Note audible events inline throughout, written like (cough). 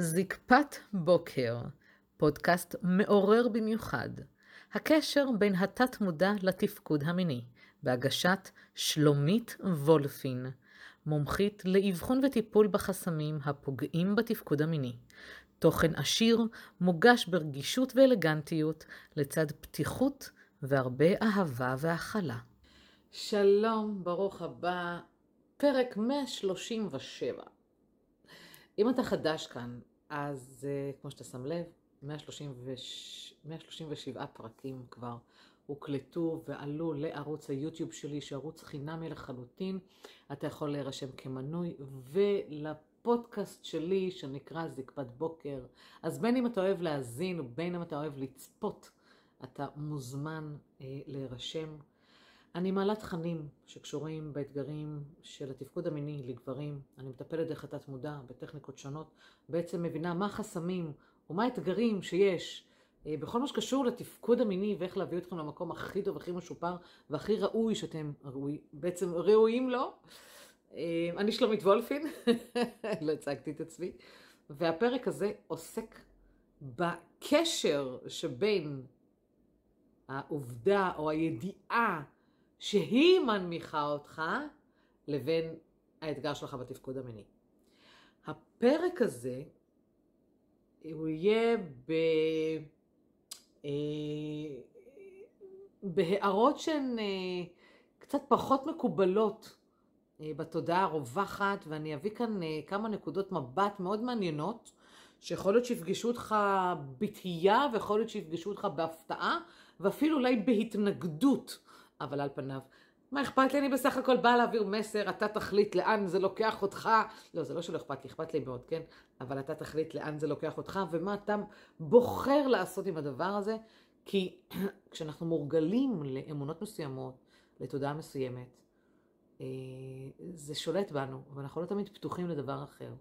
זקפת בוקר, פודקאסט מעורר במיוחד. הקשר בין התת-מודע לתפקוד המיני, בהגשת שלומית וולפין, מומחית לאבחון וטיפול בחסמים הפוגעים בתפקוד המיני. תוכן עשיר, מוגש ברגישות ואלגנטיות, לצד פתיחות והרבה אהבה והכלה. שלום, ברוך הבא, פרק 137. אם אתה חדש כאן, אז uh, כמו שאתה שם לב, 130 137 פרקים כבר הוקלטו ועלו לערוץ היוטיוב שלי, שערוץ חינמי לחלוטין. אתה יכול להירשם כמנוי, ולפודקאסט שלי שנקרא זקפת בוקר. אז בין אם אתה אוהב להאזין ובין אם אתה אוהב לצפות, אתה מוזמן uh, להירשם. אני מעלה תכנים שקשורים באתגרים של התפקוד המיני לגברים. אני מטפלת דרך התת מודע בטכניקות שונות. בעצם מבינה מה החסמים ומה האתגרים שיש אה, בכל מה שקשור לתפקוד המיני ואיך להביא אתכם למקום הכי טוב, הכי משופר והכי ראוי שאתם ראוי, בעצם ראויים לו. אה, אני שלומית וולפין, (laughs) לא הצגתי את עצמי, והפרק הזה עוסק בקשר שבין העובדה או הידיעה שהיא מנמיכה אותך לבין האתגר שלך בתפקוד המיני. הפרק הזה, הוא יהיה ב... אה, בהערות שהן אה, קצת פחות מקובלות אה, בתודעה הרווחת, ואני אביא כאן כמה נקודות מבט מאוד מעניינות, שיכול להיות שיפגשו אותך בתהייה, ויכול להיות שיפגשו אותך בהפתעה, ואפילו אולי בהתנגדות. אבל על פניו, מה אכפת לי? אני בסך הכל באה להעביר מסר, אתה תחליט לאן זה לוקח אותך. לא, זה לא שלא אכפת לי, אכפת לי מאוד, כן? אבל אתה תחליט לאן זה לוקח אותך, ומה אתה בוחר לעשות עם הדבר הזה. כי (clears throat) כשאנחנו מורגלים לאמונות מסוימות, לתודעה מסוימת, אה, זה שולט בנו, ואנחנו לא תמיד פתוחים לדבר אחר.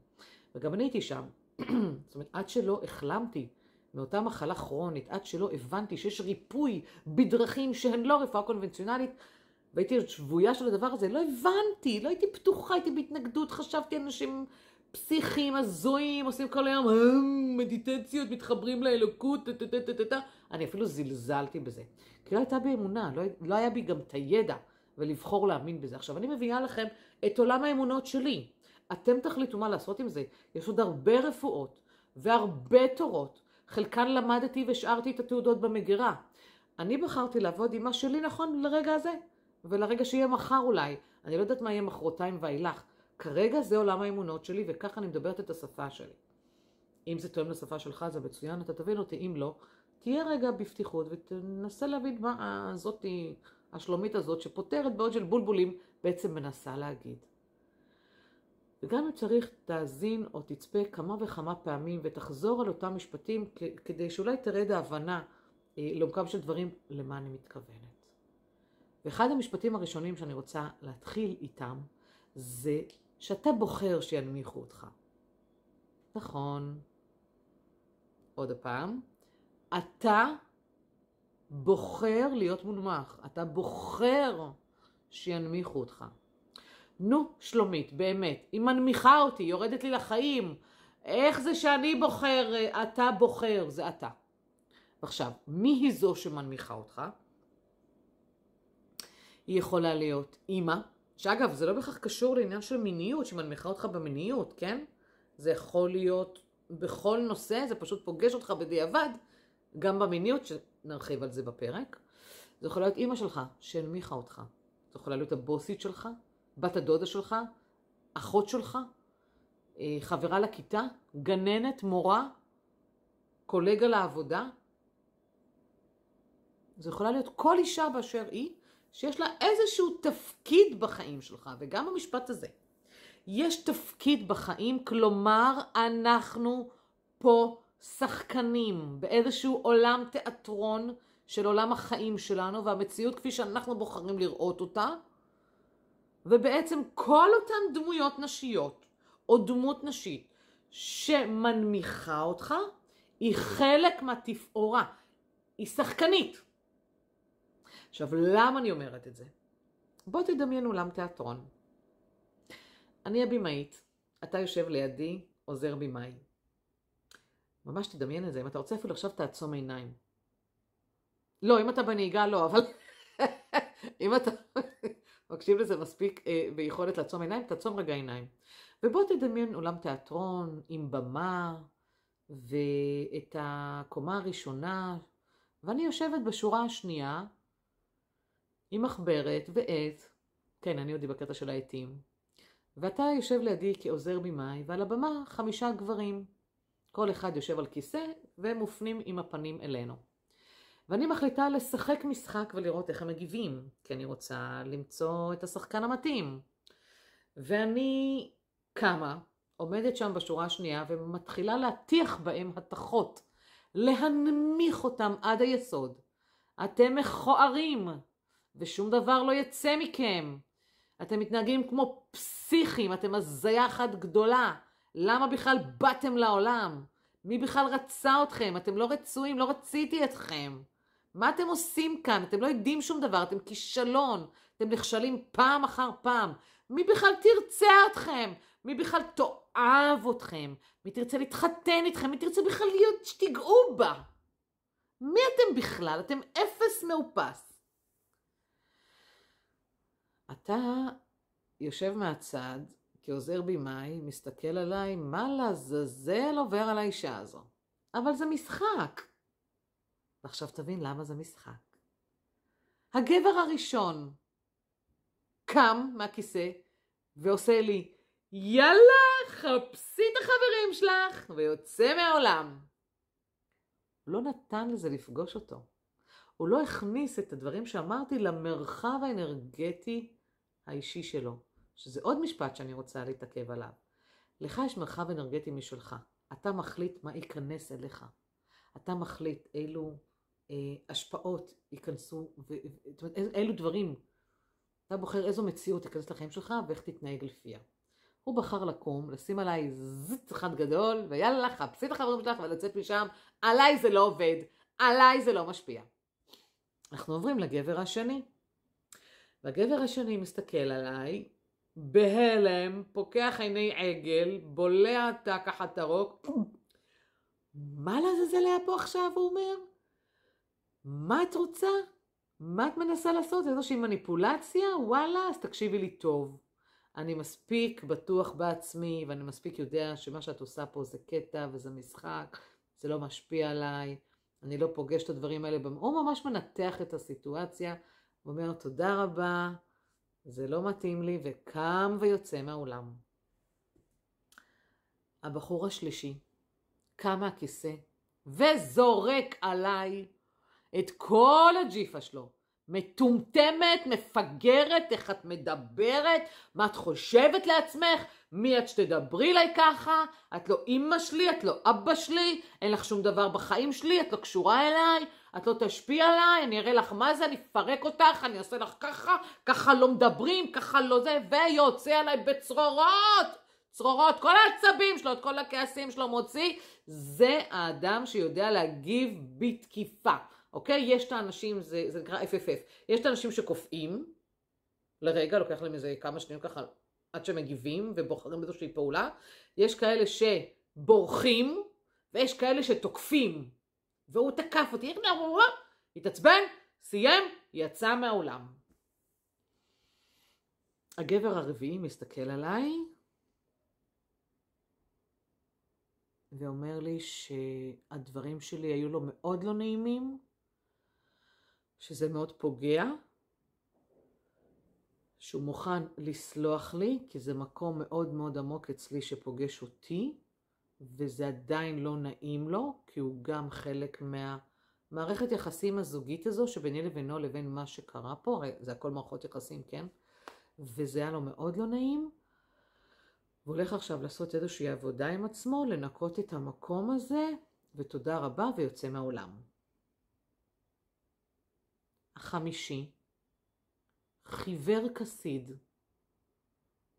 וגם אני הייתי שם. (clears throat) זאת אומרת, עד שלא החלמתי מאותה מחלה כרונית, עד שלא הבנתי שיש ריפוי בדרכים שהן לא רפואה קונבנציונלית, והייתי שבויה של הדבר הזה, לא הבנתי, לא הייתי פתוחה, הייתי בהתנגדות, חשבתי אנשים פסיכיים, הזויים, עושים כל היום מדיטציות, מתחברים לאלוקות, טה-טה-טה-טה, אני אפילו זלזלתי בזה. כי לא הייתה בי אמונה, לא, לא היה בי גם את הידע ולבחור להאמין בזה. עכשיו, אני מביאה לכם את עולם האמונות שלי. אתם תחליטו מה לעשות עם זה. יש עוד הרבה רפואות והרבה תורות חלקן למדתי והשארתי את התעודות במגירה. אני בחרתי לעבוד עם מה שלי נכון לרגע הזה, ולרגע שיהיה מחר אולי. אני לא יודעת מה יהיה מחרתיים ואילך. כרגע זה עולם האמונות שלי, וככה אני מדברת את השפה שלי. אם זה תואם לשפה שלך, זה מצוין, אתה תבין אותי, אם לא, תהיה רגע בפתיחות ותנסה להבין מה הזאתי, השלומית הזאת, שפותרת בעוד של בולבולים, בעצם מנסה להגיד. וגם אם צריך, תאזין או תצפה כמה וכמה פעמים ותחזור על אותם משפטים כדי שאולי תרד ההבנה אה, לעומקם של דברים למה אני מתכוונת. ואחד המשפטים הראשונים שאני רוצה להתחיל איתם זה שאתה בוחר שינמיכו אותך. נכון. עוד פעם, אתה בוחר להיות מונמך, אתה בוחר שינמיכו אותך. נו, שלומית, באמת, היא מנמיכה אותי, יורדת לי לחיים. איך זה שאני בוחר, אתה בוחר, זה אתה. עכשיו, מי היא זו שמנמיכה אותך? היא יכולה להיות אימא, שאגב, זה לא בהכרח קשור לעניין של מיניות, שמנמיכה אותך במיניות, כן? זה יכול להיות בכל נושא, זה פשוט פוגש אותך בדיעבד, גם במיניות, שנרחיב על זה בפרק. זה יכול להיות אימא שלך, שהנמיכה אותך. זה יכולה להיות הבוסית שלך, בת הדודה שלך, אחות שלך, אה, חברה לכיתה, גננת, מורה, קולגה לעבודה. זו יכולה להיות כל אישה באשר היא, שיש לה איזשהו תפקיד בחיים שלך, וגם במשפט הזה. יש תפקיד בחיים, כלומר אנחנו פה שחקנים באיזשהו עולם תיאטרון של עולם החיים שלנו, והמציאות כפי שאנחנו בוחרים לראות אותה, ובעצם כל אותן דמויות נשיות, או דמות נשית, שמנמיכה אותך, היא חלק מהתפאורה. היא שחקנית. עכשיו, למה אני אומרת את זה? בוא תדמיין אולם תיאטרון. אני הבמאית, אתה יושב לידי, עוזר במאי. ממש תדמיין את זה, אם אתה רוצה אפילו עכשיו תעצום עיניים. לא, אם אתה בנהיגה לא, אבל (laughs) אם אתה מקשיב לזה מספיק אה, ביכולת לעצום עיניים, תעצום רגע עיניים. ובוא תדמיין עולם תיאטרון עם במה ואת הקומה הראשונה, ואני יושבת בשורה השנייה עם מחברת ועט, כן, אני עוד בקטע של העטים, ואתה יושב לידי כעוזר במאי, ועל הבמה חמישה גברים. כל אחד יושב על כיסא והם מופנים עם הפנים אלינו. ואני מחליטה לשחק משחק ולראות איך הם מגיבים, כי אני רוצה למצוא את השחקן המתאים. ואני קמה, עומדת שם בשורה השנייה ומתחילה להטיח בהם התחות, להנמיך אותם עד היסוד. אתם מכוערים, ושום דבר לא יצא מכם. אתם מתנהגים כמו פסיכים, אתם הזיה אחת גדולה. למה בכלל באתם לעולם? מי בכלל רצה אתכם? אתם לא רצויים, לא רציתי אתכם. מה אתם עושים כאן? אתם לא יודעים שום דבר, אתם כישלון. אתם נכשלים פעם אחר פעם. מי בכלל תרצה אתכם? מי בכלל תאהב אתכם? מי תרצה להתחתן איתכם? מי תרצה בכלל להיות שתיגעו בה? מי אתם בכלל? אתם אפס מאופס. אתה יושב מהצד כעוזר במאי, מסתכל עליי, מה לעזאזל עובר על האישה הזו? אבל זה משחק. ועכשיו תבין למה זה משחק. הגבר הראשון קם מהכיסא ועושה לי, יאללה, חפשי את החברים שלך, ויוצא מהעולם. הוא לא נתן לזה לפגוש אותו. הוא לא הכניס את הדברים שאמרתי למרחב האנרגטי האישי שלו, שזה עוד משפט שאני רוצה להתעכב עליו. לך יש מרחב אנרגטי משלך. אתה מחליט מה ייכנס אליך. אתה מחליט אילו אה, השפעות ייכנסו, ו, זאת אומרת, אילו דברים. אתה בוחר איזו מציאות תיכנס לחיים שלך ואיך תתנהג לפיה. הוא בחר לקום, לשים עליי זיץ אחד גדול, ויאללה, חפשי את החברים שלך ולצאת משם. עליי זה לא עובד, עליי זה לא משפיע. אנחנו עוברים לגבר השני. והגבר השני מסתכל עליי, בהלם, פוקח עיני עגל, בולע תחת הרוק. מה לעזאזל היה פה עכשיו, הוא אומר? מה את רוצה? מה את מנסה לעשות? איזושהי מניפולציה? וואלה, אז תקשיבי לי טוב. אני מספיק בטוח בעצמי, ואני מספיק יודע שמה שאת עושה פה זה קטע וזה משחק, זה לא משפיע עליי, אני לא פוגש את הדברים האלה. הוא ממש מנתח את הסיטואציה, הוא אומר תודה רבה, זה לא מתאים לי, וקם ויוצא מהאולם. הבחור השלישי קם מהכיסא וזורק עליי את כל הג'יפה שלו. מטומטמת, מפגרת, איך את מדברת, מה את חושבת לעצמך, מי את שתדברי אליי ככה, את לא אימא שלי, את לא אבא שלי, אין לך שום דבר בחיים שלי, את לא קשורה אליי, את לא תשפיע עליי, אני אראה לך מה זה, אני אפרק אותך, אני אעשה לך ככה, ככה לא מדברים, ככה לא זה, ויוצא עליי בצרורות, צרורות, כל העצבים שלו, את כל הכעסים שלו מוציא, זה האדם שיודע להגיב בתקיפה. אוקיי? יש את האנשים, זה, זה נקרא FFF, יש את האנשים שקופאים, לרגע, לוקח להם איזה כמה שניות ככה עד שמגיבים ובוחרים באיזושהי פעולה, יש כאלה שבורחים, ויש כאלה שתוקפים, והוא תקף אותי, התעצבן, סיים, יצא מהאולם. הגבר הרביעי מסתכל עליי ואומר לי שהדברים שלי היו לו מאוד לא נעימים, שזה מאוד פוגע, שהוא מוכן לסלוח לי, כי זה מקום מאוד מאוד עמוק אצלי שפוגש אותי, וזה עדיין לא נעים לו, כי הוא גם חלק מהמערכת יחסים הזוגית הזו שביני לבינו לבין מה שקרה פה, הרי זה הכל מערכות יחסים, כן? וזה היה לו מאוד לא נעים. הוא הולך עכשיו לעשות איזושהי עבודה עם עצמו, לנקות את המקום הזה, ותודה רבה, ויוצא מהעולם. החמישי, חיוור כסיד,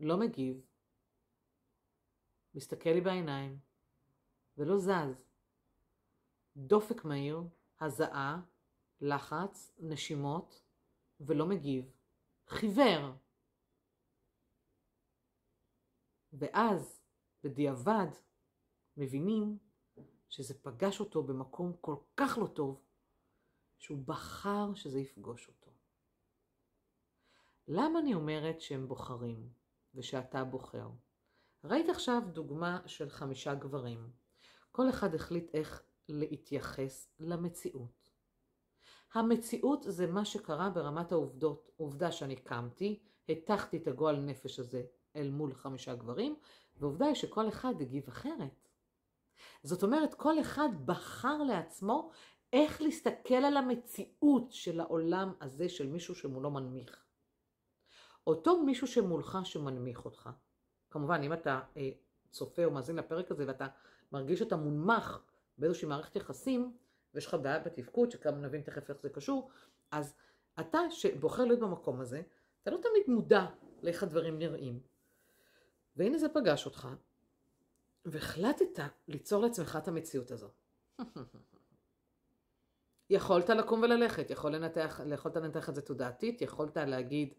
לא מגיב, מסתכל לי בעיניים ולא זז. דופק מהיר, הזעה, לחץ, נשימות, ולא מגיב. חיוור. ואז, בדיעבד, מבינים שזה פגש אותו במקום כל כך לא טוב, שהוא בחר שזה יפגוש אותו. למה אני אומרת שהם בוחרים ושאתה בוחר? ראית עכשיו דוגמה של חמישה גברים. כל אחד החליט איך להתייחס למציאות. המציאות זה מה שקרה ברמת העובדות. עובדה שאני קמתי, הטחתי את הגועל נפש הזה אל מול חמישה גברים, ועובדה היא שכל אחד הגיב אחרת. זאת אומרת, כל אחד בחר לעצמו איך להסתכל על המציאות של העולם הזה של מישהו שמולו מנמיך. אותו מישהו שמולך שמנמיך אותך. כמובן, אם אתה אה, צופה או מאזין לפרק הזה ואתה מרגיש שאתה מונמך באיזושהי מערכת יחסים, ויש לך בעיה בתפקוד, שגם נבין תכף איך זה קשור, אז אתה שבוחר להיות במקום הזה, אתה לא תמיד מודע לאיך הדברים נראים. והנה זה פגש אותך, והחלטת ליצור לעצמך את המציאות הזו. (laughs) יכולת לקום וללכת, יכול לנתח, יכולת לנתח את זה תודעתית, יכולת להגיד,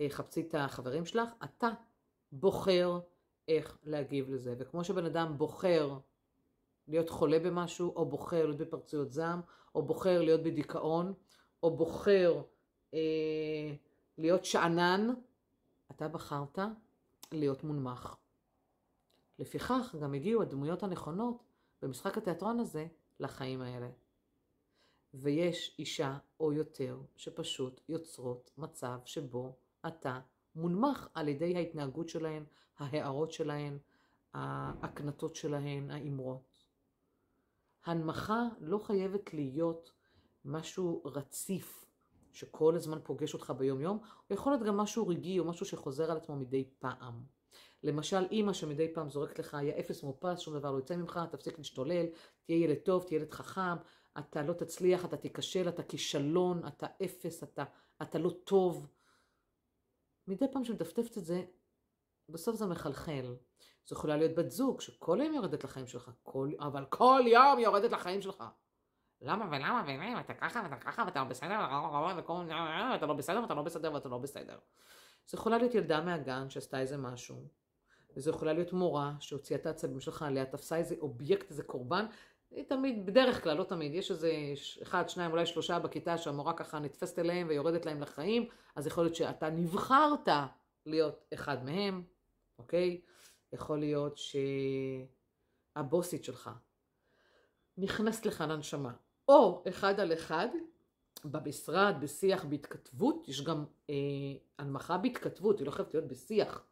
אה, חפשי את החברים שלך, אתה בוחר איך להגיב לזה. וכמו שבן אדם בוחר להיות חולה במשהו, או בוחר להיות בפרצויות זעם, או בוחר להיות בדיכאון, או בוחר אה, להיות שאנן, אתה בחרת להיות מונמך. לפיכך גם הגיעו הדמויות הנכונות במשחק התיאטרון הזה לחיים האלה. ויש אישה או יותר שפשוט יוצרות מצב שבו אתה מונמך על ידי ההתנהגות שלהן, ההערות שלהן, ההקנטות שלהן, האמרות. הנמכה לא חייבת להיות משהו רציף שכל הזמן פוגש אותך ביום יום, הוא יכול להיות גם משהו רגעי או משהו שחוזר על עצמו מדי פעם. למשל אימא שמדי פעם זורקת לך, היה אפס מאופס, שום דבר לא יוצא ממך, תפסיק להשתולל, תהיה ילד טוב, תהיה ילד חכם, אתה לא תצליח, אתה תיכשל, אתה כישלון, אתה אפס, אתה, אתה לא טוב. מדי פעם שמטפטפת את זה, בסוף זה מחלחל. זו יכולה להיות בת זוג שכל היום יורדת לחיים שלך, כל, אבל כל יום יורדת לחיים שלך. למה ולמה ולמה, אתה ככה ואתה ככה ואתה לא בסדר, ואתה לא בסדר ואתה לא בסדר ואתה לא בסדר. זו יכולה להיות ילדה מהגן שעשתה איזה משהו, וזו יכולה להיות מורה שהוציאה את העצבים שלך עליה, תפסה איזה אובייקט, איזה קורבן, תמיד, בדרך כלל, לא תמיד, יש איזה אחד, שניים, אולי שלושה בכיתה שהמורה ככה נתפסת אליהם ויורדת להם לחיים, אז יכול להיות שאתה נבחרת להיות אחד מהם, אוקיי? יכול להיות שהבוסית שלך נכנסת לך לנשמה, או אחד על אחד, במשרד, בשיח, בהתכתבות, יש גם אה, הנמכה בהתכתבות, היא לא חייבת להיות בשיח.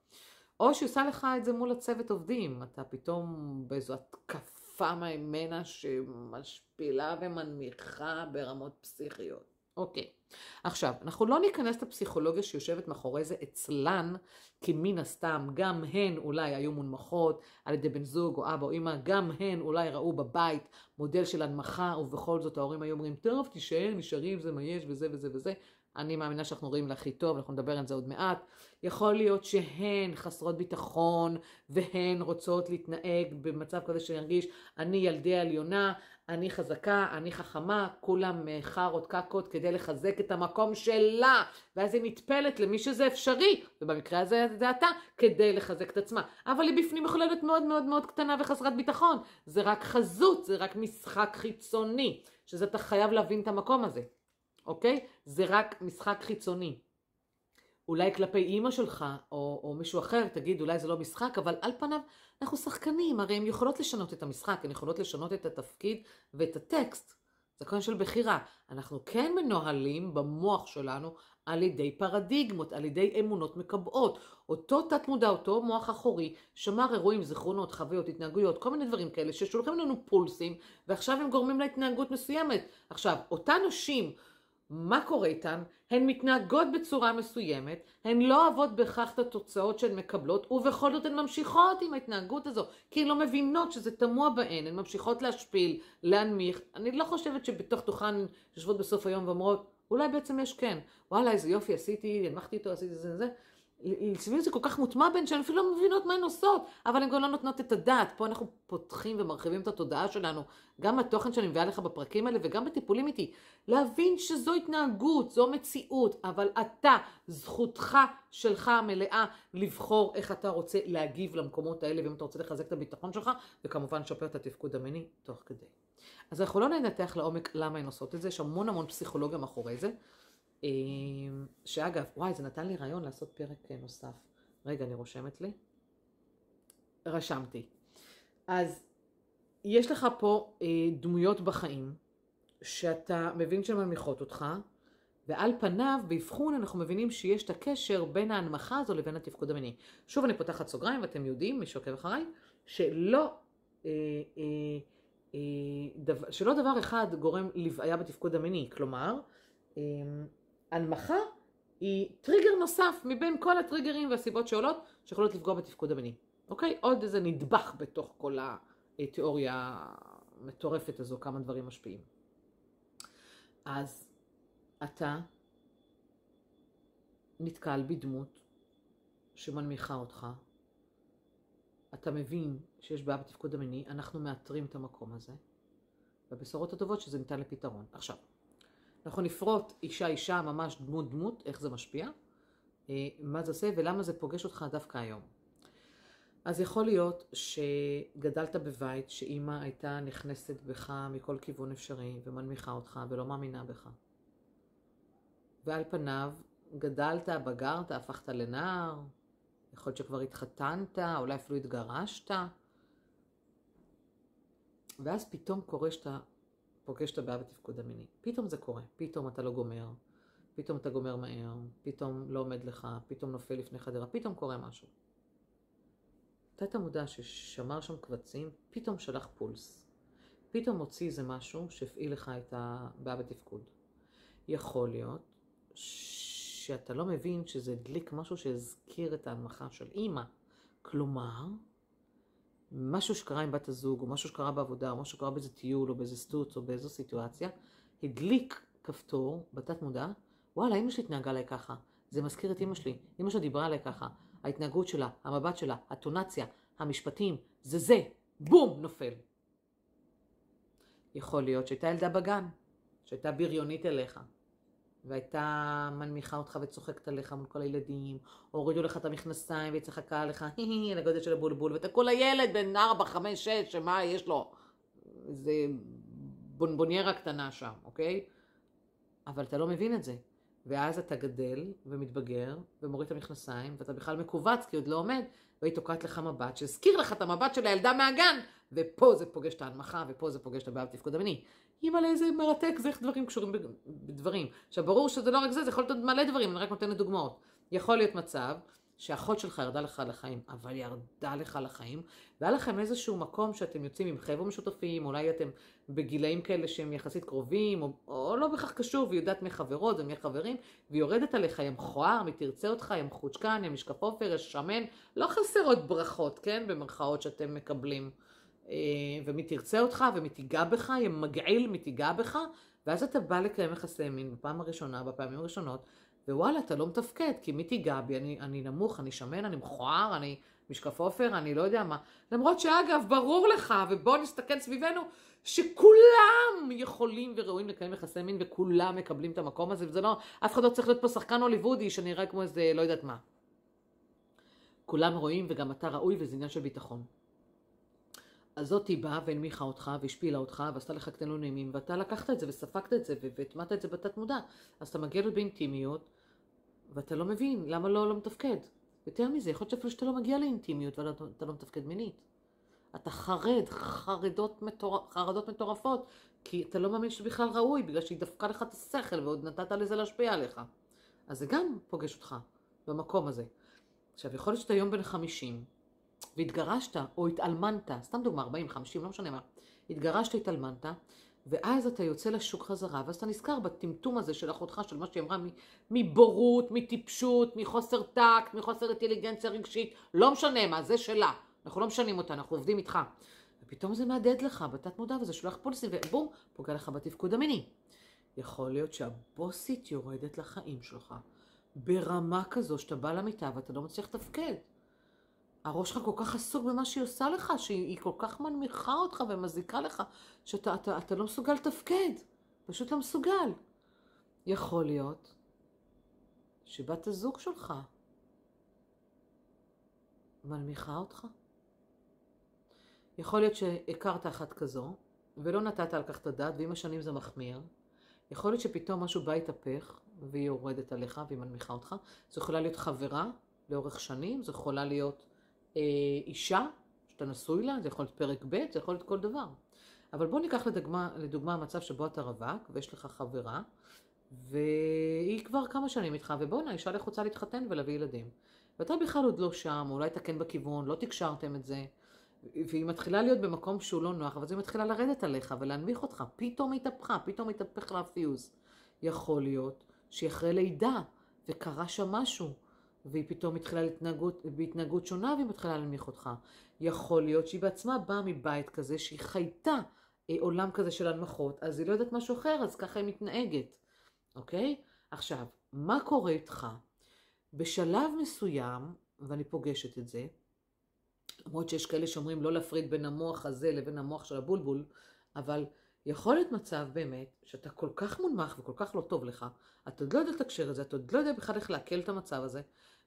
או שהיא עושה לך את זה מול הצוות עובדים, אתה פתאום באיזו התקפה ממנה שמשפילה ומנמיכה ברמות פסיכיות. אוקיי. עכשיו, אנחנו לא ניכנס לפסיכולוגיה שיושבת מאחורי זה אצלן, כי מן הסתם גם הן אולי היו מונמכות על ידי בן זוג או אבא או אמא, גם הן אולי ראו בבית מודל של הנמכה, ובכל זאת ההורים היו אומרים, טוב, תישאר, נשארים, זה מה יש, וזה וזה וזה. אני מאמינה שאנחנו רואים להכי טוב, אנחנו נדבר על זה עוד מעט. יכול להיות שהן חסרות ביטחון, והן רוצות להתנהג במצב כזה שירגיש, אני ילדי עליונה, אני חזקה, אני חכמה, כולם אה, חארות קקות כדי לחזק את המקום שלה, ואז היא נטפלת למי שזה אפשרי, ובמקרה הזה זה אתה, כדי לחזק את עצמה. אבל היא בפנים להיות מאוד מאוד מאוד קטנה וחסרת ביטחון. זה רק חזות, זה רק משחק חיצוני, שזה אתה חייב להבין את המקום הזה. אוקיי? זה רק משחק חיצוני. אולי כלפי אימא שלך, או, או מישהו אחר, תגיד, אולי זה לא משחק, אבל על פניו אנחנו שחקנים, הרי הן יכולות לשנות את המשחק, הן יכולות לשנות את התפקיד ואת הטקסט. זה קודם של בחירה. אנחנו כן מנוהלים במוח שלנו על ידי פרדיגמות, על ידי אמונות מקבעות. אותו תת מודע, אותו מוח אחורי, שמר אירועים, זיכרונות, חוויות, התנהגויות, כל מיני דברים כאלה ששולחים לנו פולסים, ועכשיו הם גורמים להתנהגות מסוימת. עכשיו, אותן נשים מה קורה איתן? הן מתנהגות בצורה מסוימת, הן לא אוהבות בהכרח את התוצאות שהן מקבלות, ובכל זאת הן ממשיכות עם ההתנהגות הזו, כי הן לא מבינות שזה תמוה בהן, הן ממשיכות להשפיל, להנמיך. אני לא חושבת שבתוך תוכן יושבות בסוף היום ואומרות, אולי בעצם יש כן, וואלה איזה יופי עשיתי, הנמכתי איתו, עשיתי זה וזה. לפעמים זה כל כך מוטמע בין שהן אפילו לא מבינות מה הן עושות, אבל הן גם לא נותנות את הדעת. פה אנחנו פותחים ומרחיבים את התודעה שלנו, גם התוכן שאני מביאה לך בפרקים האלה וגם בטיפולים איתי. להבין שזו התנהגות, זו מציאות, אבל אתה, זכותך שלך המלאה לבחור איך אתה רוצה להגיב למקומות האלה, ואם אתה רוצה לחזק את הביטחון שלך, וכמובן לשפר את התפקוד המיני תוך כדי. אז אנחנו לא ננתח לעומק למה הן עושות את זה, יש המון המון פסיכולוגיה מאחורי זה. אמ, שאגב, וואי, זה נתן לי רעיון לעשות פרק אה, נוסף. רגע, אני רושמת לי. רשמתי. אז יש לך פה אה, דמויות בחיים שאתה מבין שהן מנמיכות אותך, ועל פניו, באבחון אנחנו מבינים שיש את הקשר בין ההנמכה הזו לבין התפקוד המיני. שוב אני פותחת סוגריים, ואתם יודעים, מי שעוקב אחריי, שלא, אה, אה, אה, דבר, שלא דבר אחד גורם לבעיה בתפקוד המיני. כלומר, אה, הנמכה היא טריגר נוסף מבין כל הטריגרים והסיבות שעולות שיכולות לפגוע בתפקוד המיני. אוקיי? עוד איזה נדבך בתוך כל התיאוריה המטורפת הזו, כמה דברים משפיעים. אז אתה נתקל בדמות שמנמיכה אותך, אתה מבין שיש בעיה בתפקוד המיני, אנחנו מאתרים את המקום הזה, והבשורות הטובות שזה ניתן לפתרון. עכשיו, אנחנו נפרוט אישה אישה, ממש דמות דמות, איך זה משפיע, אה, מה זה עושה ולמה זה פוגש אותך דווקא היום. אז יכול להיות שגדלת בבית שאימא הייתה נכנסת בך מכל כיוון אפשרי ומנמיכה אותך ולא מאמינה בך. ועל פניו גדלת, בגרת, הפכת לנער, יכול להיות שכבר התחתנת, אולי אפילו התגרשת, ואז פתאום קורה שאתה פוגש את הבעיה בתפקוד המיני. פתאום זה קורה, פתאום אתה לא גומר, פתאום אתה גומר מהר, פתאום לא עומד לך, פתאום נופל לפני חדרה, פתאום קורה משהו. תת המודע ששמר שם קבצים, פתאום שלח פולס. פתאום הוציא איזה משהו שהפעיל לך את הבעיה בתפקוד. יכול להיות שאתה לא מבין שזה הדליק משהו שהזכיר את ההנמכה של אימא. כלומר, משהו שקרה עם בת הזוג, או משהו שקרה בעבודה, או משהו שקרה באיזה טיול, או באיזה סטוץ, או באיזו סיטואציה, הדליק כפתור בתת מודע, וואלה, אמא שלי התנהגה עליי ככה. זה מזכיר את אמא שלי. אמא שלי דיברה עליי ככה. ההתנהגות שלה, המבט שלה, הטונציה, המשפטים, זה זה. בום! נופל. יכול להיות שהייתה ילדה בגן, שהייתה בריונית אליך. והייתה מנמיכה אותך וצוחקת עליך מול כל הילדים, או הורידו לך את המכנסיים והיא צחקה עליך, הי, לגודל של הבולבול, ואתה כל הילד בן 4, 5, 6, שמה יש לו? זה בונבוניירה קטנה שם, אוקיי? אבל אתה לא מבין את זה. ואז אתה גדל ומתבגר ומוריד את המכנסיים, ואתה בכלל מכווץ כי עוד לא עומד, והיא תוקעת לך מבט שהזכיר לך את המבט של הילדה מהגן, ופה זה פוגש את ההנמכה, ופה זה פוגש את הבעיה בתפקוד המיני. אימא'לה, איזה מרתק, זה איך דברים קשורים בדברים. עכשיו, ברור שזה לא רק זה, זה יכול להיות מלא דברים, אני רק נותנת דוגמאות. יכול להיות מצב שאחות שלך ירדה לך לחיים, אבל ירדה לך לחיים, והיה לכם איזשהו מקום שאתם יוצאים עם חבר'ה משותפים, אולי אתם בגילאים כאלה שהם יחסית קרובים, או, או לא בהכרח קשור, והיא יודעת מי חברות ומי חברים, והיא יורדת עליך, היא מכוער, מי תרצה אותך, היא מחוצ'קן, היא משקף עופר, יש שמן, לא חסרות ברכות, כן, במרכאות שאתם מקבלים. אה, ומי תרצה אותך ומי תיגע בך, יהיה מגעיל מי תיגע בך, ואז אתה בא לקיים יחסי מין בפעם הראשונה, בפעמים הראשונות, ווואלה, אתה לא מתפקד, כי מי תיגע בי, אני, אני נמוך, אני שמן, אני מכוער, אני משקף עופר, אני לא יודע מה. למרות שאגב, ברור לך, ובוא נסתכל סביבנו, שכולם יכולים וראויים לקיים יחסי מין, וכולם מקבלים את המקום הזה, וזה לא, אף אחד לא צריך להיות פה שחקן הוליוודי שנראה כמו איזה, לא יודעת מה. כולם רואים וגם אתה ראוי, וזה עניין של ביטחון. אז זאתי באה והנמיכה אותך והשפילה אותך ועשתה לך קטנים נעימים ואתה לקחת את זה וספגת את זה והטמעת את זה בתת מודע אז אתה מגיע באינטימיות ואתה לא מבין למה לא, לא מתפקד. יותר מזה, יכול להיות שאפילו שאתה לא מגיע לאינטימיות ואתה לא מתפקד מינית. אתה חרד, חרדות, מטור... חרדות מטורפות, כי אתה לא מאמין שזה בכלל ראוי, בגלל שהיא דפקה לך את השכל ועוד נתת לזה להשפיע עליך. אז זה גם פוגש אותך במקום הזה. עכשיו, יכול להיות שאתה היום בן 50, והתגרשת או התאלמנת, סתם דוגמה, 40, 50, לא משנה מה, התגרשת, התאלמנת, ואז אתה יוצא לשוק חזרה, ואז אתה נזכר בטמטום הזה של אחותך, של מה שהיא אמרה, מבורות, מטיפשות, מחוסר טקט, מחוסר אינטליגנציה רגשית, לא משנה מה, זה שלה. אנחנו לא משנים אותה, אנחנו עובדים איתך. ופתאום זה מהדהד לך בתת מודע, וזה שולח פולסים, ובום, פוגע לך בתפקוד המיני. יכול להיות שהבוסית יורדת לחיים שלך, ברמה כזו שאתה בא למיטה ואתה לא מצליח לתפקד. הראש שלך כל כך עסוק במה שהיא עושה לך, שהיא כל כך מנמיכה אותך ומזיקה לך, שאתה אתה, אתה לא מסוגל לתפקד. פשוט לא מסוגל. יכול להיות שבת הזוג שלך מנמיכה אותך. יכול להיות שהכרת אחת כזו, ולא נתת על כך את הדעת, ועם השנים זה מחמיר. יכול להיות שפתאום משהו בא להתהפך, והיא יורדת עליך והיא מנמיכה אותך. זו יכולה להיות חברה לאורך שנים, זו יכולה להיות אישה שאתה נשוי לה, זה יכול להיות פרק ב', זה יכול להיות כל דבר. אבל בוא ניקח לדוגמה, לדוגמה מצב שבו אתה רווק ויש לך חברה והיא כבר כמה שנים איתך ובואנה אישה לך רוצה להתחתן ולהביא ילדים. ואתה בכלל עוד לא שם, אולי אתה כן בכיוון, לא תקשרתם את זה והיא מתחילה להיות במקום שהוא לא נוח, אבל היא מתחילה לרדת עליך ולהנמיך אותך. פתאום התהפכה, פתאום התהפך לה הפיוז. יכול להיות שהיא אחרי לידה וקרה שם משהו והיא פתאום התחילה להתנהגות, בהתנהגות שונה והיא מתחילה להנמיך אותך. יכול להיות שהיא בעצמה באה מבית כזה שהיא חייתה אה, עולם כזה של הנמכות, אז היא לא יודעת משהו אחר, אז ככה היא מתנהגת, אוקיי? עכשיו, מה קורה איתך? בשלב מסוים, ואני פוגשת את זה, למרות שיש כאלה שאומרים לא להפריד בין המוח הזה לבין המוח של הבולבול, אבל יכול להיות מצב באמת שאתה כל כך מונמך וכל כך לא טוב לך, אתה עוד לא יודע לתקשר את זה, אתה עוד לא יודע בכלל איך לעכל את המצב הזה,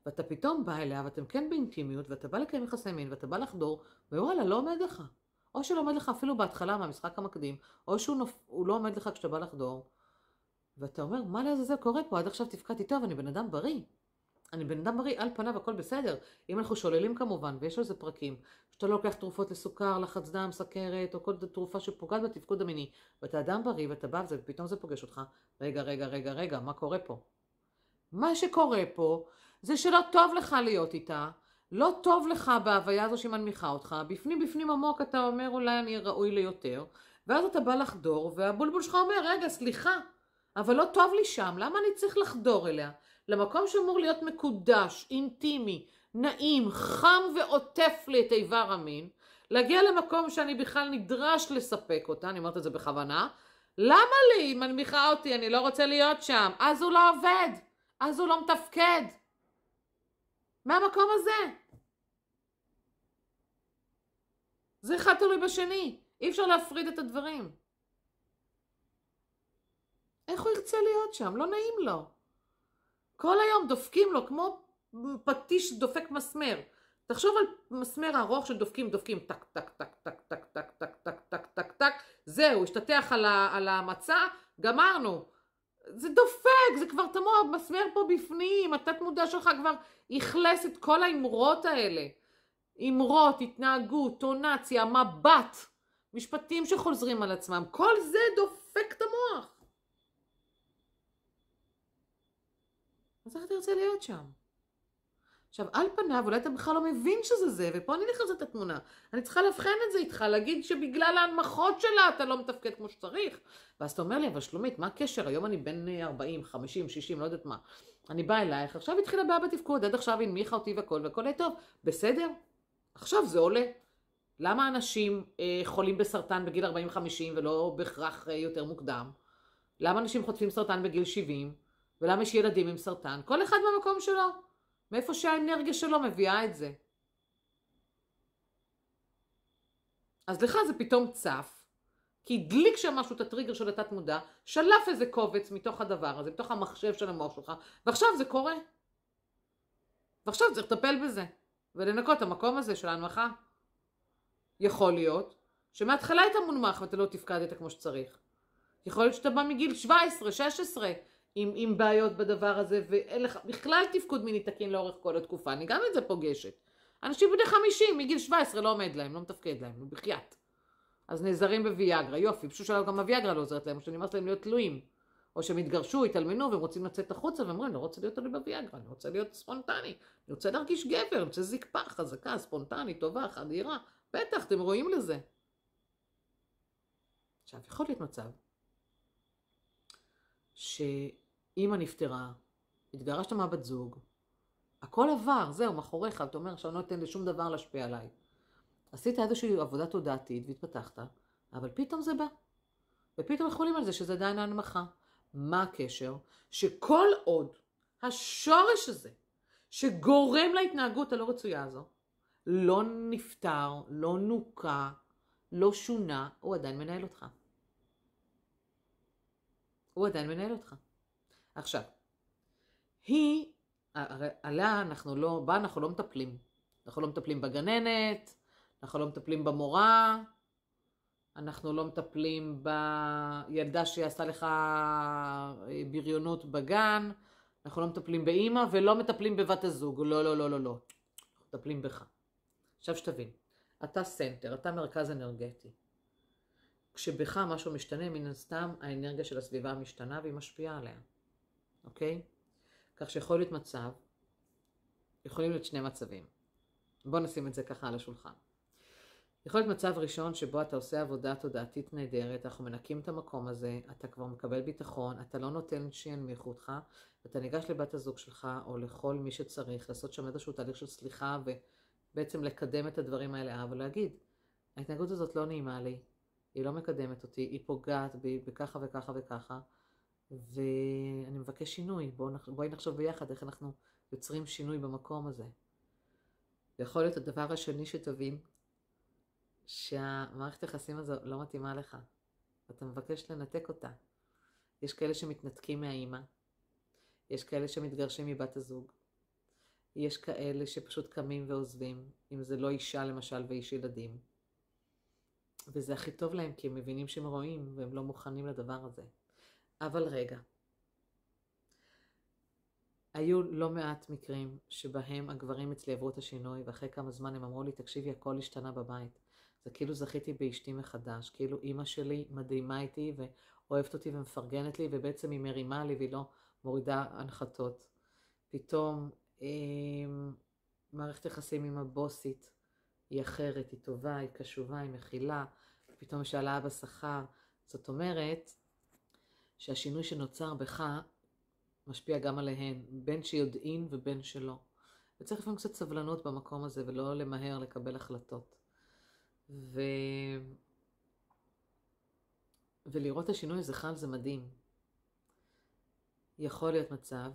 ואתה פתאום בא אליה ואתם כן באינטימיות, ואתה בא לקיים יחסי מין, ואתה בא לחדור, ווואלה, לא עומד לך. או שלא עומד לך אפילו בהתחלה מהמשחק המקדים, או שהוא נופ... לא עומד לך כשאתה בא לחדור. ואתה אומר, מה לעזאזל קורה פה? עד עכשיו תפקדתי טוב, אני בן אדם בריא. אני בן אדם בריא, על פניו הכל בסדר. אם אנחנו שוללים כמובן, ויש על זה פרקים, שאתה לא לוקח תרופות לסוכר, לחץ דם, סכרת, או כל תרופה שפוגעת בתפקוד המיני, ואתה אדם בריא ואתה בא וזה, ופתאום זה פוגש אותך, רגע, רגע, רגע, רגע, מה קורה פה? מה שקורה פה, זה שלא טוב לך להיות איתה, לא טוב לך בהוויה הזו שמנמיכה אותך, בפנים בפנים עמוק אתה אומר אולי אני ראוי ליותר, ואז אתה בא לחדור, והבולבול שלך אומר, רגע, סליחה, אבל לא טוב לי שם, למה אני צריך לחדור אליה? למקום שאמור להיות מקודש, אינטימי, נעים, חם ועוטף לי את איבר המין, להגיע למקום שאני בכלל נדרש לספק אותה, אני אומרת את זה בכוונה, למה לי? היא מנמיכה אותי, אני לא רוצה להיות שם. אז הוא לא עובד, אז הוא לא מתפקד. מהמקום הזה. זה אחד תלוי בשני, אי אפשר להפריד את הדברים. איך הוא ירצה להיות שם? לא נעים לו. כל היום דופקים לו כמו פטיש דופק מסמר. תחשוב על מסמר ארוך שדופקים, דופקים, טק, טק, טק, טק, טק, טק, טק, טק, טק, טק, טק, זהו, השתטח על המצע, גמרנו. זה דופק, זה כבר תמוה, מסמר פה בפנים, התת מודע שלך כבר אכלס את כל האמרות האלה. אמרות, התנהגות, טונציה, מבט, משפטים שחוזרים על עצמם, כל זה דופק את המוח. אז איך אתה רוצה להיות שם? עכשיו, על פניו, אולי אתה בכלל לא מבין שזה זה, ופה אני נכנסת את התמונה. אני צריכה לאבחן את זה איתך, להגיד שבגלל ההנמכות שלה אתה לא מתפקד כמו שצריך. ואז אתה אומר לי, אבל שלומית, מה הקשר? היום אני בן 40, 50, 60, לא יודעת מה. אני באה אלייך, עכשיו התחילה בעיה בתפקוד, עד עכשיו הנמיכה אותי והכל, והכל היה טוב. בסדר, עכשיו זה עולה. למה אנשים אה, חולים בסרטן בגיל 40-50 ולא בהכרח אה, יותר מוקדם? למה אנשים חוטפים סרטן בגיל 70? ולמה יש ילדים עם סרטן? כל אחד במקום שלו. מאיפה שהאנרגיה שלו מביאה את זה. אז לך זה פתאום צף, כי הדליק שם משהו את הטריגר של התת מודע, שלף איזה קובץ מתוך הדבר הזה, מתוך המחשב של המוח שלך, ועכשיו זה קורה. ועכשיו צריך לטפל בזה, ולנקות את המקום הזה של ההנמכה. יכול להיות שמההתחלה היית מונמך ואתה לא תפקדת כמו שצריך. יכול להיות שאתה בא מגיל 17, 16, עם, עם בעיות בדבר הזה, ואין לך בכלל תפקוד מיני תקין לאורך כל התקופה, אני גם את זה פוגשת. אנשים בני 50, מגיל 17 לא עומד להם, לא מתפקד להם, נו בחייאת. אז נעזרים בוויאגרה, יופי, פשוט גם הוויאגרה לא עוזרת להם, שנמאס להם להיות תלויים. או שהם התגרשו, התאלמנו, והם רוצים לצאת החוצה, והם אומרים, לא רוצה להיות תלוי בוויאגרה, אני רוצה להיות ספונטני, אני רוצה להרגיש גבר, אני רוצה זקפה חזקה, ספונטנית, טובה, חדירה, בטח, אתם רואים לזה. עכשיו, יכול להיות מצב ש... אימא נפטרה, התגרשת מהבת זוג, הכל עבר, זהו, מאחוריך, אתה אומר שאני לא אתן לשום דבר להשפיע עליי. עשית איזושהי עבודה תודעתית והתפתחת, אבל פתאום זה בא. ופתאום יכולים על זה שזה עדיין ההנמכה. מה הקשר? שכל עוד השורש הזה, שגורם להתנהגות הלא רצויה הזו, לא נפתר, לא נוקה, לא שונה, הוא עדיין מנהל אותך. הוא עדיין מנהל אותך. עכשיו, היא, עליה אנחנו לא, בה אנחנו לא מטפלים. אנחנו לא מטפלים בגננת, אנחנו לא מטפלים במורה, אנחנו לא מטפלים בילדה שעשתה לך אה, בריונות בגן, אנחנו לא מטפלים באימא ולא מטפלים בבת הזוג. לא, לא, לא, לא, לא. מטפלים בך. עכשיו שתבין, אתה center, אתה מרכז אנרגטי. כשבך משהו משתנה, מן הסתם האנרגיה של הסביבה משתנה והיא משפיעה עליה, אוקיי? כך שיכול להיות מצב, יכולים להיות שני מצבים. בואו נשים את זה ככה על השולחן. יכול להיות מצב ראשון שבו אתה עושה עבודה תודעתית נהדרת, אנחנו מנקים את המקום הזה, אתה כבר מקבל ביטחון, אתה לא נותן שינמיכו אותך, ואתה ניגש לבת הזוג שלך או לכל מי שצריך לעשות שם איזשהו תהליך של סליחה ובעצם לקדם את הדברים האלה, אבל להגיד, ההתנהגות הזאת לא נעימה לי, היא לא מקדמת אותי, היא פוגעת בי בככה וככה וככה, ואני מבקש שינוי, בואי בוא נחשוב ביחד איך אנחנו יוצרים שינוי במקום הזה. ויכול להיות הדבר השני שתבין, שהמערכת היחסים הזו לא מתאימה לך, ואתה מבקש לנתק אותה. יש כאלה שמתנתקים מהאימא, יש כאלה שמתגרשים מבת הזוג, יש כאלה שפשוט קמים ועוזבים, אם זה לא אישה למשל ואיש ילדים. וזה הכי טוב להם כי הם מבינים שהם רואים והם לא מוכנים לדבר הזה. אבל רגע, היו לא מעט מקרים שבהם הגברים אצלי עברו את השינוי ואחרי כמה זמן הם אמרו לי, תקשיבי, הכל השתנה בבית. זה כאילו זכיתי באשתי מחדש, כאילו אימא שלי מדהימה איתי ואוהבת אותי ומפרגנת לי ובעצם היא מרימה לי והיא לא מורידה הנחתות. פתאום אה, מערכת יחסים עם הבוסית היא אחרת, היא טובה, היא קשובה, היא מכילה, פתאום יש העלאה בשכר. זאת אומרת שהשינוי שנוצר בך משפיע גם עליהן, בין שיודעין ובין שלא. וצריך לפעמים קצת סבלנות במקום הזה ולא למהר לקבל החלטות. ו... ולראות את השינוי הזה חל זה מדהים. יכול להיות מצב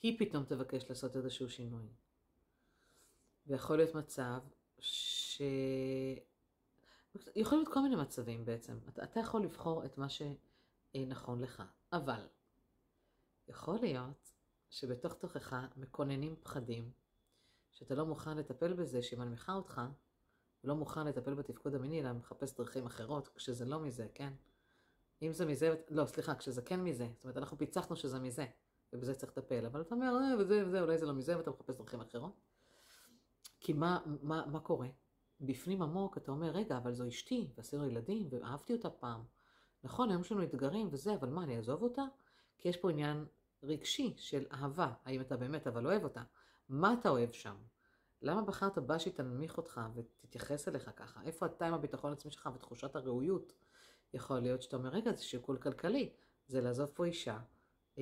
שהיא פתאום תבקש לעשות איזשהו שינוי. ויכול להיות מצב ש... יכול להיות כל מיני מצבים בעצם. אתה, אתה יכול לבחור את מה שנכון לך. אבל יכול להיות שבתוך תוכך מקוננים פחדים שאתה לא מוכן לטפל בזה, שהיא מנמיכה אותך, ולא מוכן לטפל בתפקוד המיני, אלא מחפש דרכים אחרות, כשזה לא מזה, כן? אם זה מזה, לא, סליחה, כשזה כן מזה, זאת אומרת, אנחנו פיצחנו שזה מזה, ובזה צריך לטפל, אבל אתה אומר, אה, וזה, וזה, אולי זה לא מזה, ואתה מחפש דרכים אחרות. כי מה, מה, מה קורה? בפנים עמוק אתה אומר, רגע, אבל זו אשתי, ועשינו ילדים, ואהבתי אותה פעם. נכון, היום יש לנו אתגרים וזה, אבל מה, אני אעזוב אותה? כי יש פה עניין רגשי של אהבה, האם אתה באמת אבל אוהב אותה. מה אתה אוהב שם? למה בחרת בה שהיא תנמיך אותך ותתייחס אליך ככה? איפה אתה עם הביטחון העצמי שלך ותחושת הראויות? יכול להיות שאתה אומר, רגע, זה שיקול כלכלי, זה לעזוב פה אישה,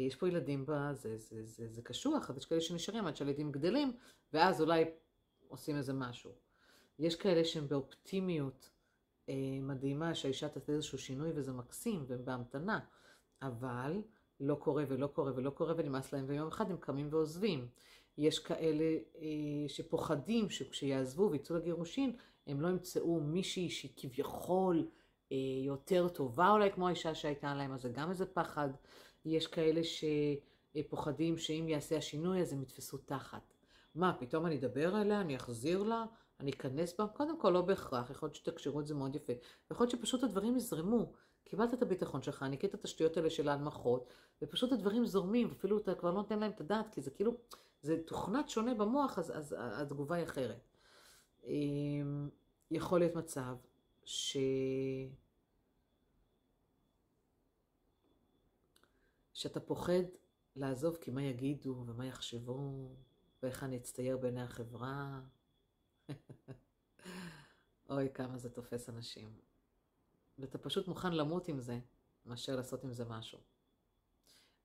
יש פה ילדים בזה, זה, זה, זה, קשוח, אז יש כאלה שנשארים עד שהילדים גדלים, ואז אולי עושים איזה משהו. יש כאלה שהם באופטימיות אה, מדהימה, שהאישה תעשה איזשהו שינוי וזה מקסים, והם בהמתנה, אבל לא קורה ולא קורה ולא קורה ונמאס להם, ויום אחד הם קמים ועוזבים. יש כאלה אה, שפוחדים שכשיעזבו ויצאו לגירושין, הם לא ימצאו מישהי שהיא כביכול אה, יותר טובה אולי כמו האישה שהייתה להם, אז זה גם איזה פחד. יש כאלה שפוחדים שאם יעשה השינוי אז הם יתפסו תחת. מה, פתאום אני אדבר אליה, אני אחזיר לה, אני אכנס בה? קודם כל לא בהכרח, יכול להיות שתקשרו את זה מאוד יפה. יכול להיות שפשוט הדברים יזרמו. קיבלת את הביטחון שלך, ניקית את השטויות האלה של ההנמכות, ופשוט הדברים זורמים, ואפילו אתה כבר לא נותן להם את הדעת, כי זה כאילו, זה תוכנת שונה במוח, אז, אז התגובה היא אחרת. אמ, יכול להיות מצב ש... שאתה פוחד לעזוב כי מה יגידו ומה יחשבו ואיך אני אצטייר בעיני החברה. (laughs) אוי, כמה זה תופס אנשים. ואתה פשוט מוכן למות עם זה, מאשר לעשות עם זה משהו.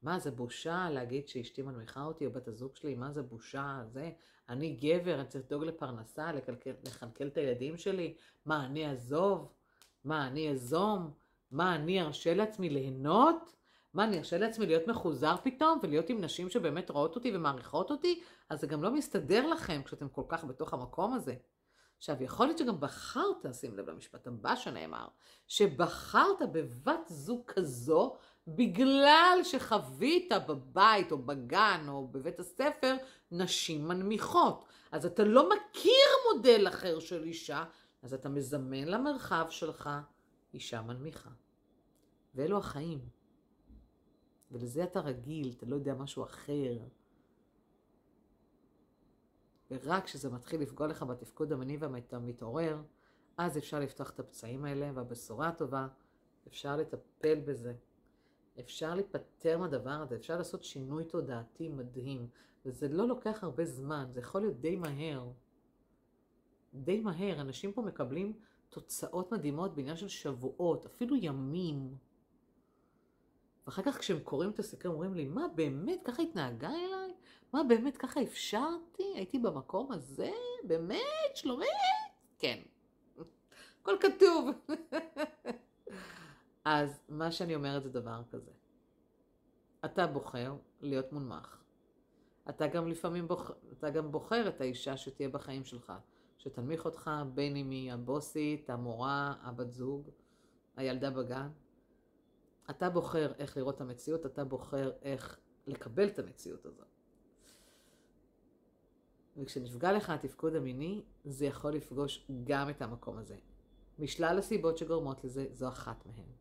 מה, זה בושה להגיד שאשתי מנמיכה אותי או בת הזוג שלי? מה זה בושה? זה, אני גבר, אני צריך לדאוג לפרנסה, לכלכל, את הילדים שלי? מה, אני אעזוב? מה, אני אזום? מה, אני ארשה לעצמי ליהנות? מה, אני ארשה לעצמי להיות מחוזר פתאום, ולהיות עם נשים שבאמת רואות אותי ומעריכות אותי? אז זה גם לא מסתדר לכם כשאתם כל כך בתוך המקום הזה. עכשיו, יכול להיות שגם בחרת, שים לב למשפט הבא שנאמר, שבחרת בבת זוג כזו בגלל שחווית בבית או בגן או בבית הספר נשים מנמיכות. אז אתה לא מכיר מודל אחר של אישה, אז אתה מזמן למרחב שלך אישה מנמיכה. ואלו החיים. ולזה אתה רגיל, אתה לא יודע משהו אחר. ורק כשזה מתחיל לפגוע לך בתפקוד המיני ואתה מתעורר, אז אפשר לפתוח את הפצעים האלה, והבשורה הטובה, אפשר לטפל בזה. אפשר להיפטר מהדבר הזה, אפשר לעשות שינוי תודעתי מדהים, וזה לא לוקח הרבה זמן, זה יכול להיות די מהר. די מהר, אנשים פה מקבלים תוצאות מדהימות בעניין של שבועות, אפילו ימים. ואחר כך כשהם קוראים את הסקרים אומרים לי, מה באמת ככה התנהגה אליי? מה באמת ככה אפשרתי? הייתי במקום הזה? באמת? שלומית? כן. הכל כתוב. אז מה שאני אומרת זה דבר כזה. אתה בוחר להיות מונמך. אתה גם לפעמים בוחר, אתה גם בוחר את האישה שתהיה בחיים שלך, שתנמיך אותך בין אם היא הבוסית, המורה, הבת זוג, הילדה בגן. אתה בוחר איך לראות את המציאות, אתה בוחר איך לקבל את המציאות הזאת. וכשנפגע לך התפקוד המיני, זה יכול לפגוש גם את המקום הזה. משלל הסיבות שגורמות לזה, זו אחת מהן.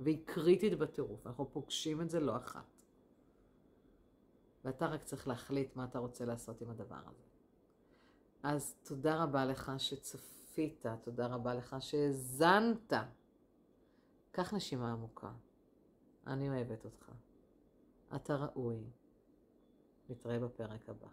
והיא קריטית בטירוף, אנחנו פוגשים את זה לא אחת. ואתה רק צריך להחליט מה אתה רוצה לעשות עם הדבר הזה. אז תודה רבה לך שצפית, תודה רבה לך שהאזנת. קח נשימה עמוקה. אני אוהבת אותך. אתה ראוי. נתראה בפרק הבא.